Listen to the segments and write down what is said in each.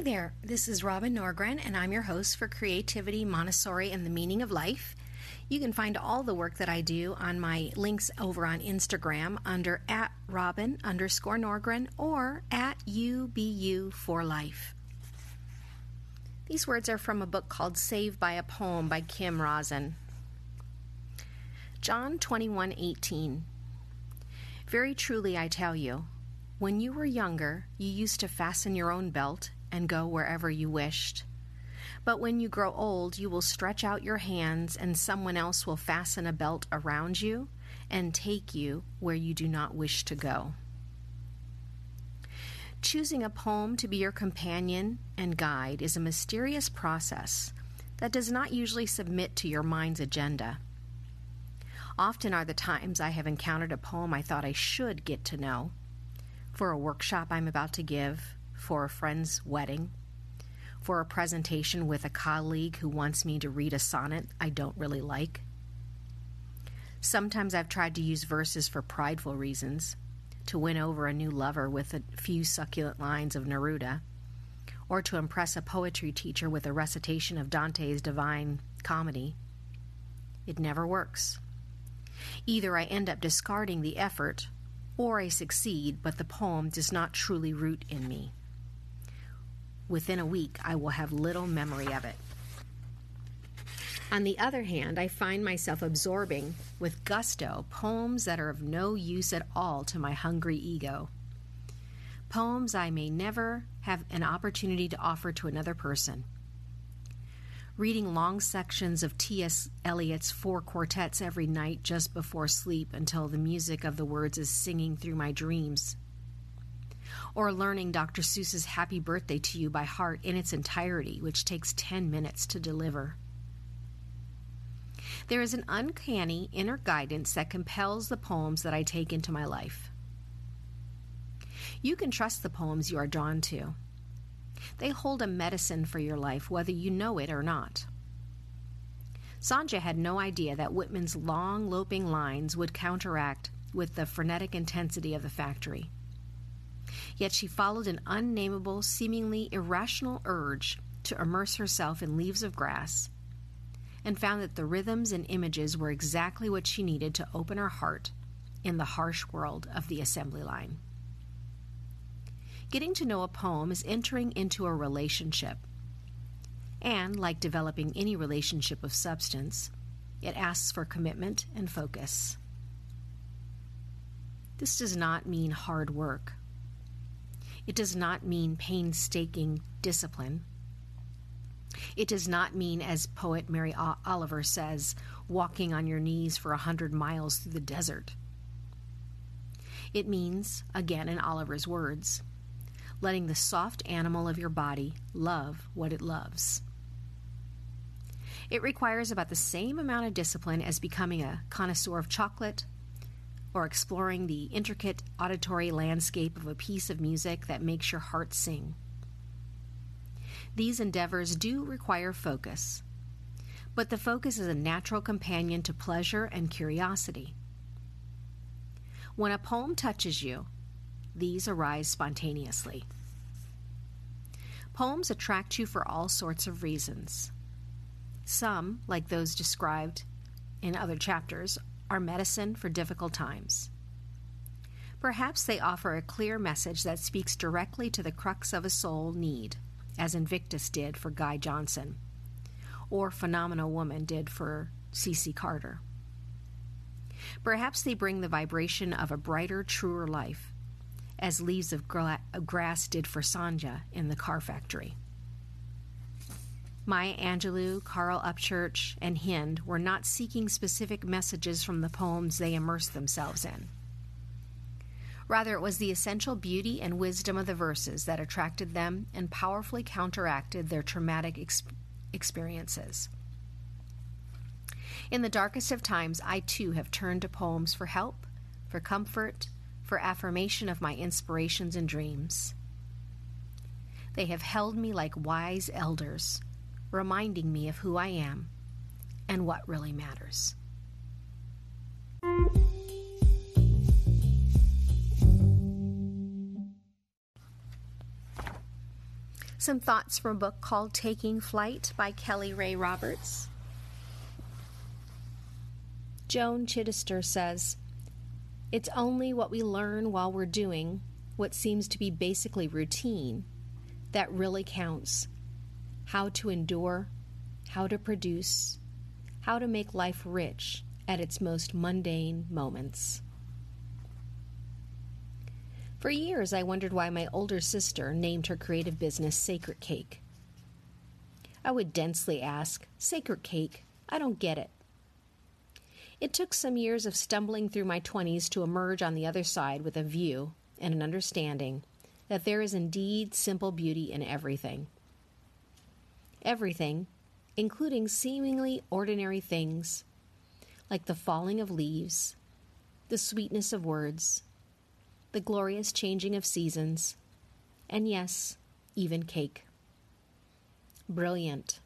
Hi there, this is Robin Norgren, and I'm your host for Creativity, Montessori, and the Meaning of Life. You can find all the work that I do on my links over on Instagram under at Robin underscore Norgren or at UBU for Life. These words are from a book called Saved by a Poem by Kim Rosen. John 21 18. Very truly I tell you, when you were younger, you used to fasten your own belt and go wherever you wished. But when you grow old, you will stretch out your hands, and someone else will fasten a belt around you and take you where you do not wish to go. Choosing a poem to be your companion and guide is a mysterious process that does not usually submit to your mind's agenda. Often are the times I have encountered a poem I thought I should get to know for a workshop I'm about to give, for a friend's wedding, for a presentation with a colleague who wants me to read a sonnet I don't really like. Sometimes I've tried to use verses for prideful reasons, to win over a new lover with a few succulent lines of Neruda, or to impress a poetry teacher with a recitation of Dante's Divine Comedy. It never works. Either I end up discarding the effort or I succeed, but the poem does not truly root in me. Within a week, I will have little memory of it. On the other hand, I find myself absorbing with gusto poems that are of no use at all to my hungry ego. Poems I may never have an opportunity to offer to another person reading long sections of T.S. Eliot's four quartets every night just before sleep until the music of the words is singing through my dreams. Or learning Dr. Seuss's Happy Birthday to You by heart in its entirety, which takes 10 minutes to deliver. There is an uncanny inner guidance that compels the poems that I take into my life. You can trust the poems you are drawn to. They hold a medicine for your life, whether you know it or not. Sanja had no idea that Whitman's long, loping lines would counteract with the frenetic intensity of the factory. Yet she followed an unnameable, seemingly irrational urge to immerse herself in leaves of grass and found that the rhythms and images were exactly what she needed to open her heart in the harsh world of the assembly line. Getting to know a poem is entering into a relationship. And, like developing any relationship of substance, it asks for commitment and focus. This does not mean hard work. It does not mean painstaking discipline. It does not mean, as poet Mary Oliver says, walking on your knees for a hundred miles through the desert. It means, again in Oliver's words, letting the soft animal of your body love what it loves. It requires about the same amount of discipline as becoming a connoisseur of chocolate or exploring the intricate auditory landscape of a piece of music that makes your heart sing. These endeavors do require focus, but the focus is a natural companion to pleasure and curiosity. When a poem touches you, these arise spontaneously. Poems attract you for all sorts of reasons. Some, like those described in other chapters, are medicine for difficult times. Perhaps they offer a clear message that speaks directly to the crux of a soul need, as Invictus did for Guy Johnson, or Phenomenal Woman did for C.C. Carter. Perhaps they bring the vibration of a brighter, truer life, as Leaves of, gra- of Grass did for Sanja in the car factory. Maya Angelou, Carl Upchurch, and Hind were not seeking specific messages from the poems they immersed themselves in. Rather, it was the essential beauty and wisdom of the verses that attracted them and powerfully counteracted their traumatic ex- experiences. In the darkest of times, I too have turned to poems for help, for comfort, for affirmation of my inspirations and dreams. They have held me like wise elders, reminding me of who I am and what really matters. Some thoughts from a book called Taking Flight by Kelly Rae Roberts. Joan Chittister says, It's only what we learn while we're doing what seems to be basically routine that really counts. How to endure, how to produce, how to make life rich at its most mundane moments. For years, I wondered why my older sister named her creative business Sacred Cake. I would densely ask, Sacred Cake? I don't get it. It took some years of stumbling through my 20s to emerge on the other side with a view and an understanding that there is indeed simple beauty in everything. Everything, including seemingly ordinary things like the falling of leaves, the sweetness of words, the glorious changing of seasons, and yes, even cake. Brilliant.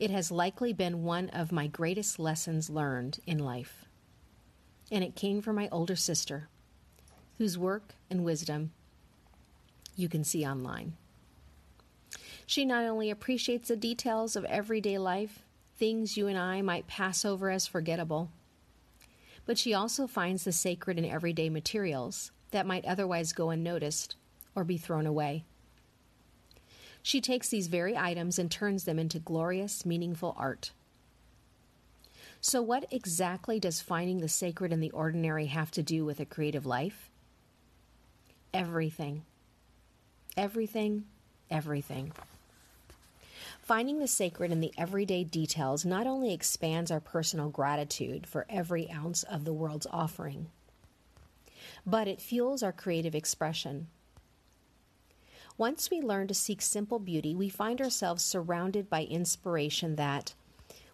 It has likely been one of my greatest lessons learned in life. And it came from my older sister, whose work and wisdom you can see online. She not only appreciates the details of everyday life, things you and I might pass over as forgettable, but she also finds the sacred in everyday materials that might otherwise go unnoticed or be thrown away. She takes these very items and turns them into glorious, meaningful art. So, what exactly does finding the sacred in the ordinary have to do with a creative life? Everything. Everything, everything. Finding the sacred in the everyday details not only expands our personal gratitude for every ounce of the world's offering, but it fuels our creative expression. Once we learn to seek simple beauty, we find ourselves surrounded by inspiration that,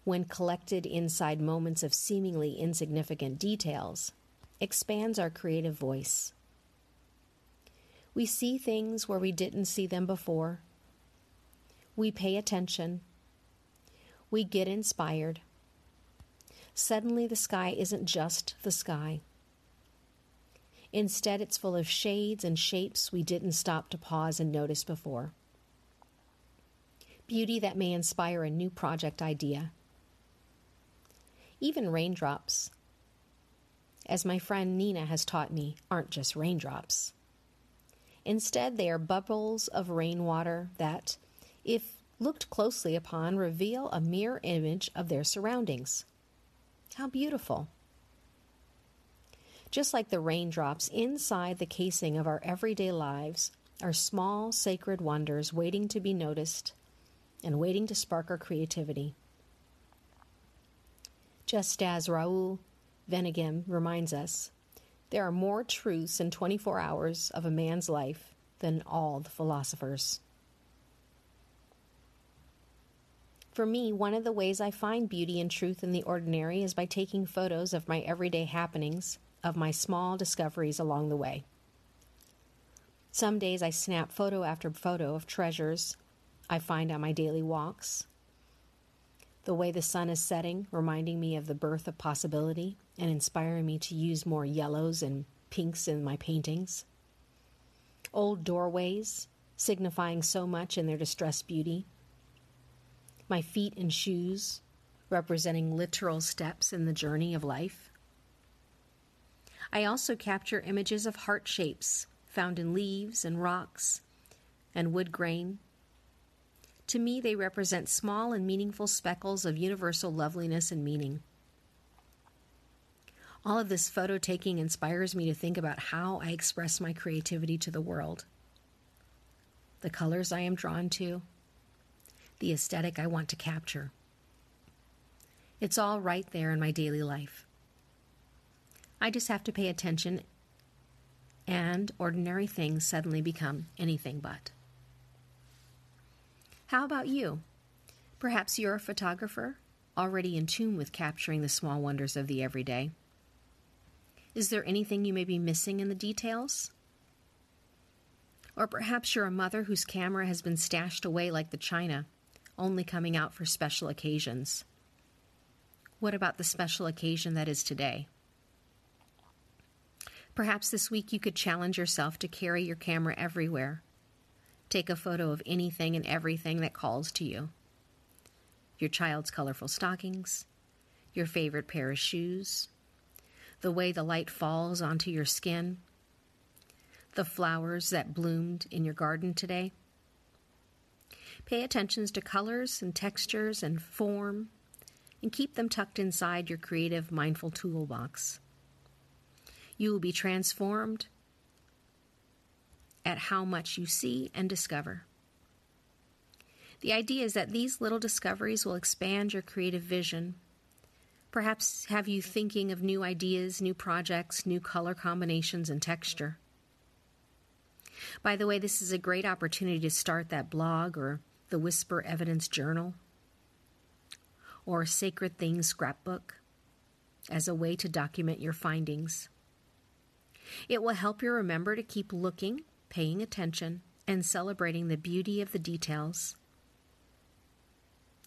when collected inside moments of seemingly insignificant details, expands our creative voice. We see things where we didn't see them before we pay attention. We get inspired. Suddenly, the sky isn't just the sky. Instead, it's full of shades and shapes we didn't stop to pause and notice before. Beauty that may inspire a new project idea. Even raindrops, as my friend Nina has taught me, aren't just raindrops. Instead, they are bubbles of rainwater that, if looked closely upon, reveal a mirror image of their surroundings. How beautiful! Just like the raindrops inside the casing of our everyday lives are small sacred wonders waiting to be noticed and waiting to spark our creativity. Just as Raoul Vaneigem reminds us, there are more truths in 24 hours of a man's life than all the philosophers. For me, one of the ways I find beauty and truth in the ordinary is by taking photos of my everyday happenings, of my small discoveries along the way. Some days I snap photo after photo of treasures I find on my daily walks. The way the sun is setting, reminding me of the birth of possibility and inspiring me to use more yellows and pinks in my paintings. Old doorways, signifying so much in their distressed beauty my feet in shoes, representing literal steps in the journey of life. I also capture images of heart shapes found in leaves and rocks and wood grain. To me, they represent small and meaningful speckles of universal loveliness and meaning. All of this photo taking inspires me to think about how I express my creativity to the world, the colors I am drawn to, the aesthetic I want to capture. It's all right there in my daily life. I just have to pay attention, and ordinary things suddenly become anything but. How about you? Perhaps you're a photographer, already in tune with capturing the small wonders of the everyday. Is there anything you may be missing in the details? Or perhaps you're a mother whose camera has been stashed away like the china only coming out for special occasions. What about the special occasion that is today? Perhaps this week you could challenge yourself to carry your camera everywhere, Take a photo of anything and everything that calls to you your child's colorful stockings, your favorite pair of shoes, the way the light falls onto your skin, the flowers that bloomed in your garden today. Pay attention to colors and textures and form, and keep them tucked inside your creative, mindful toolbox. You will be transformed at how much you see and discover. The idea is that these little discoveries will expand your creative vision, perhaps have you thinking of new ideas, new projects, new color combinations, and texture. By the way, this is a great opportunity to start that blog or the Whisper Evidence Journal or Sacred Things scrapbook as a way to document your findings. It will help you remember to keep looking paying attention, and celebrating the beauty of the details.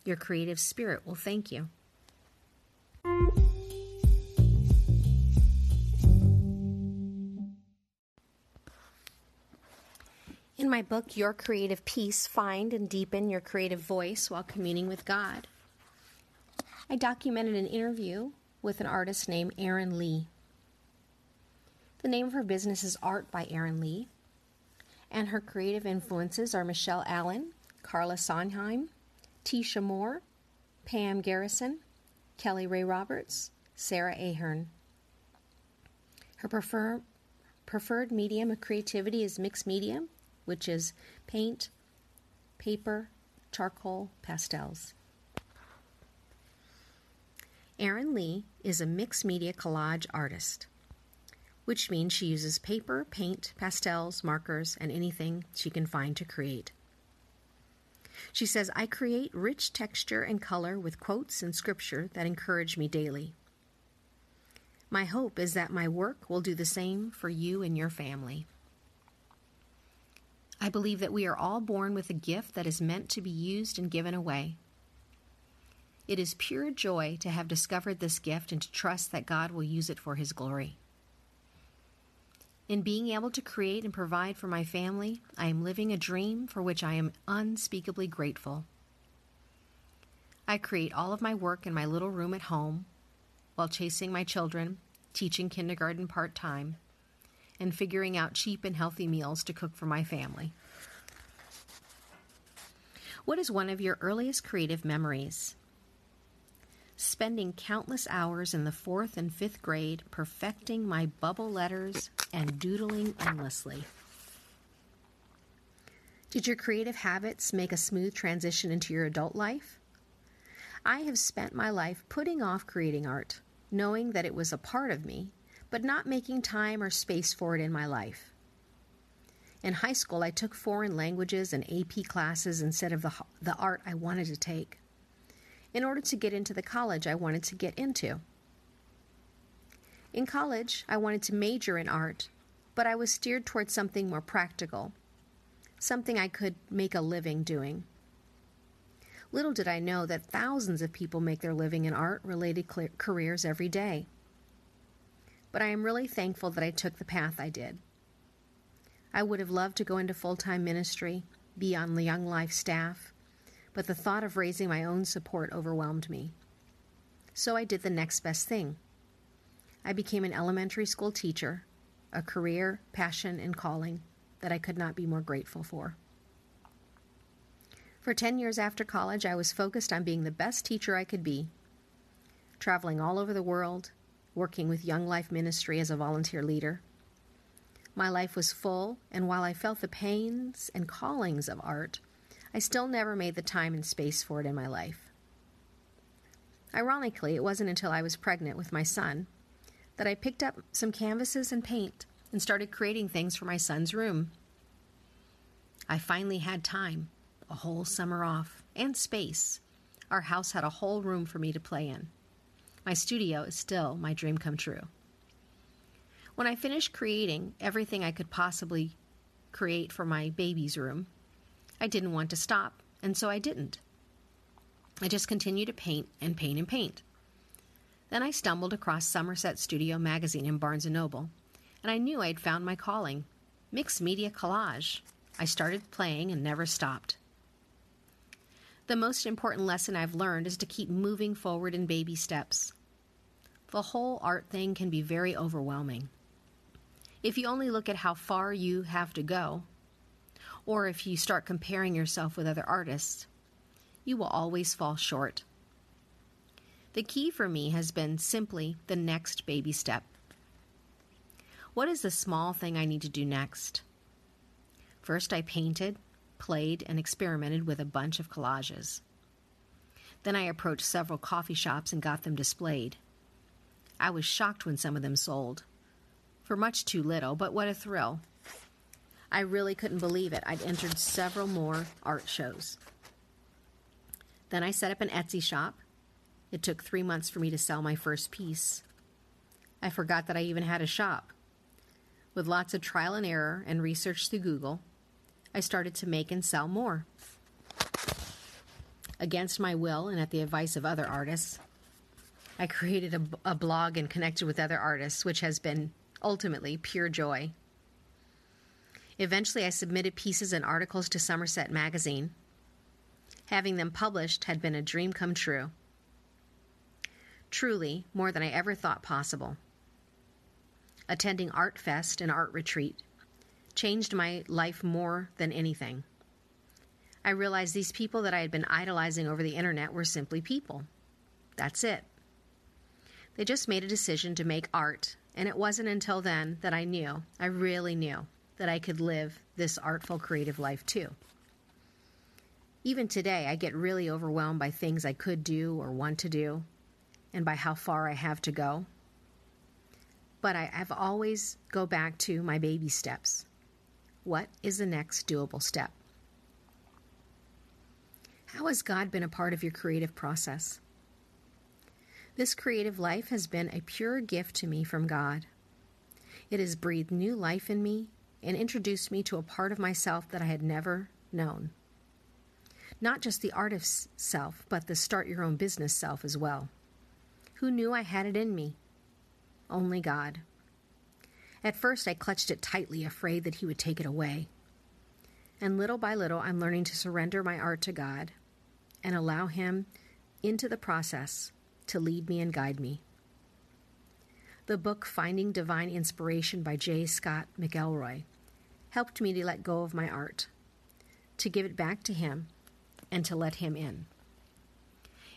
Your creative spirit will thank you. My book, Your Creative Peace Find and Deepen Your Creative Voice While Communing with God, I documented an interview with an artist named Erin Lee. The name of her business is Art by Erin Lee, and her creative influences are Michelle Allen, Carla Sonheim, Teesha Moore, Pam Garrison, Kelly Rae Roberts, Sarah Ahern. Her prefer, preferred medium of creativity is mixed medium, which is paint, paper, charcoal, pastels. Erin Lee is a mixed media collage artist which means she uses paper, paint, pastels, markers, and anything she can find to create. She says, I create rich texture and color with quotes and scripture that encourage me daily. My hope is that my work will do the same for you and your family. I believe that we are all born with a gift that is meant to be used and given away. It is pure joy to have discovered this gift and to trust that God will use it for His glory. In being able to create and provide for my family, I am living a dream for which I am unspeakably grateful. I create all of my work in my little room at home while chasing my children, teaching kindergarten part time, and figuring out cheap and healthy meals to cook for my family. What is one of your earliest creative memories? spending countless hours in the fourth and fifth grade perfecting my bubble letters and doodling endlessly. Did your creative habits make a smooth transition into your adult life? I have spent my life putting off creating art, knowing that it was a part of me, but not making time or space for it in my life. In high school, I took foreign languages and AP classes instead of the, the art I wanted to take in order to get into the college I wanted to get into. In college, I wanted to major in art, but I was steered towards something more practical, something I could make a living doing. Little did I know that thousands of people make their living in art related careers every day. But I am really thankful that I took the path I did. I would have loved to go into full time ministry, be on the Young Life staff, but the thought of raising my own support overwhelmed me. So I did the next best thing. I became an elementary school teacher, a career, passion, and calling that I could not be more grateful for. For 10 years after college, I was focused on being the best teacher I could be, traveling all over the world, working with Young Life Ministry as a volunteer leader. My life was full, and while I felt the pains and callings of art, I still never made the time and space for it in my life. Ironically, it wasn't until I was pregnant with my son that I picked up some canvases and paint and started creating things for my son's room. I finally had time, a whole summer off, and space. Our house had a whole room for me to play in. My studio is still my dream come true. When I finished creating everything I could possibly create for my baby's room, I didn't want to stop, and so I didn't. I just continued to paint and paint and paint. Then I stumbled across Somerset Studio magazine in Barnes & Noble, and I knew I had found my calling, mixed media collage. I started playing and never stopped. The most important lesson I've learned is to keep moving forward in baby steps. The whole art thing can be very overwhelming. If you only look at how far you have to go, or if you start comparing yourself with other artists, you will always fall short. The key for me has been simply the next baby step. What is the small thing I need to do next? First, I painted, played, and experimented with a bunch of collages. Then I approached several coffee shops and got them displayed. I was shocked when some of them sold. For much too little, but what a thrill. I really couldn't believe it. I'd entered several more art shows. Then I set up an Etsy shop. It took three months for me to sell my first piece. I forgot that I even had a shop. With lots of trial and error and research through Google, I started to make and sell more. Against my will and at the advice of other artists, I created a, a blog and connected with other artists, which has been ultimately pure joy. Eventually, I submitted pieces and articles to Somerset Magazine. Having them published had been a dream come true. Truly, more than I ever thought possible. Attending Art Fest and Art Retreat changed my life more than anything. I realized these people that I had been idolizing over the internet were simply people. That's it. They just made a decision to make art, and it wasn't until then that I knew, I really knew, that I could live this artful, creative life too. Even today, I get really overwhelmed by things I could do or want to do, and by how far I have to go. But I have always go back to my baby steps. What is the next doable step? How has God been a part of your creative process? This creative life has been a pure gift to me from God. It has breathed new life in me and introduced me to a part of myself that I had never known not just the artist's self, but the start your own business self as well. Who knew I had it in me? Only God. At first, I clutched it tightly, afraid that He would take it away. And little by little, I'm learning to surrender my art to God and allow Him into the process to lead me and guide me. The book Finding Divine Inspiration by J. Scott McElroy helped me to let go of my art, to give it back to Him, and to let Him in.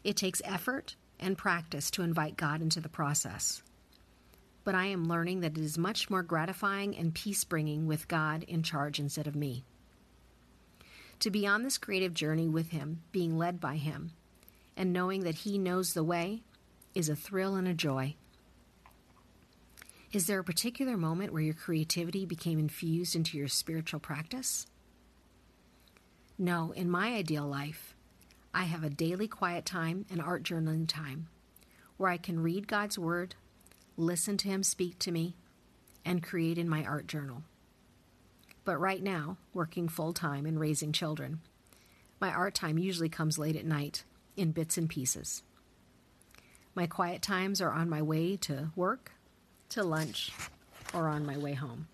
It takes effort and practice to invite God into the process. But I am learning that it is much more gratifying and peace bringing with God in charge instead of me. To be on this creative journey with Him, being led by Him, and knowing that He knows the way is a thrill and a joy. Is there a particular moment where your creativity became infused into your spiritual practice? No, in my ideal life, I have a daily quiet time and art journaling time where I can read God's Word, listen to Him speak to me, and create in my art journal. But right now, working full time and raising children, my art time usually comes late at night in bits and pieces. My quiet times are on my way to work, to lunch, or on my way home.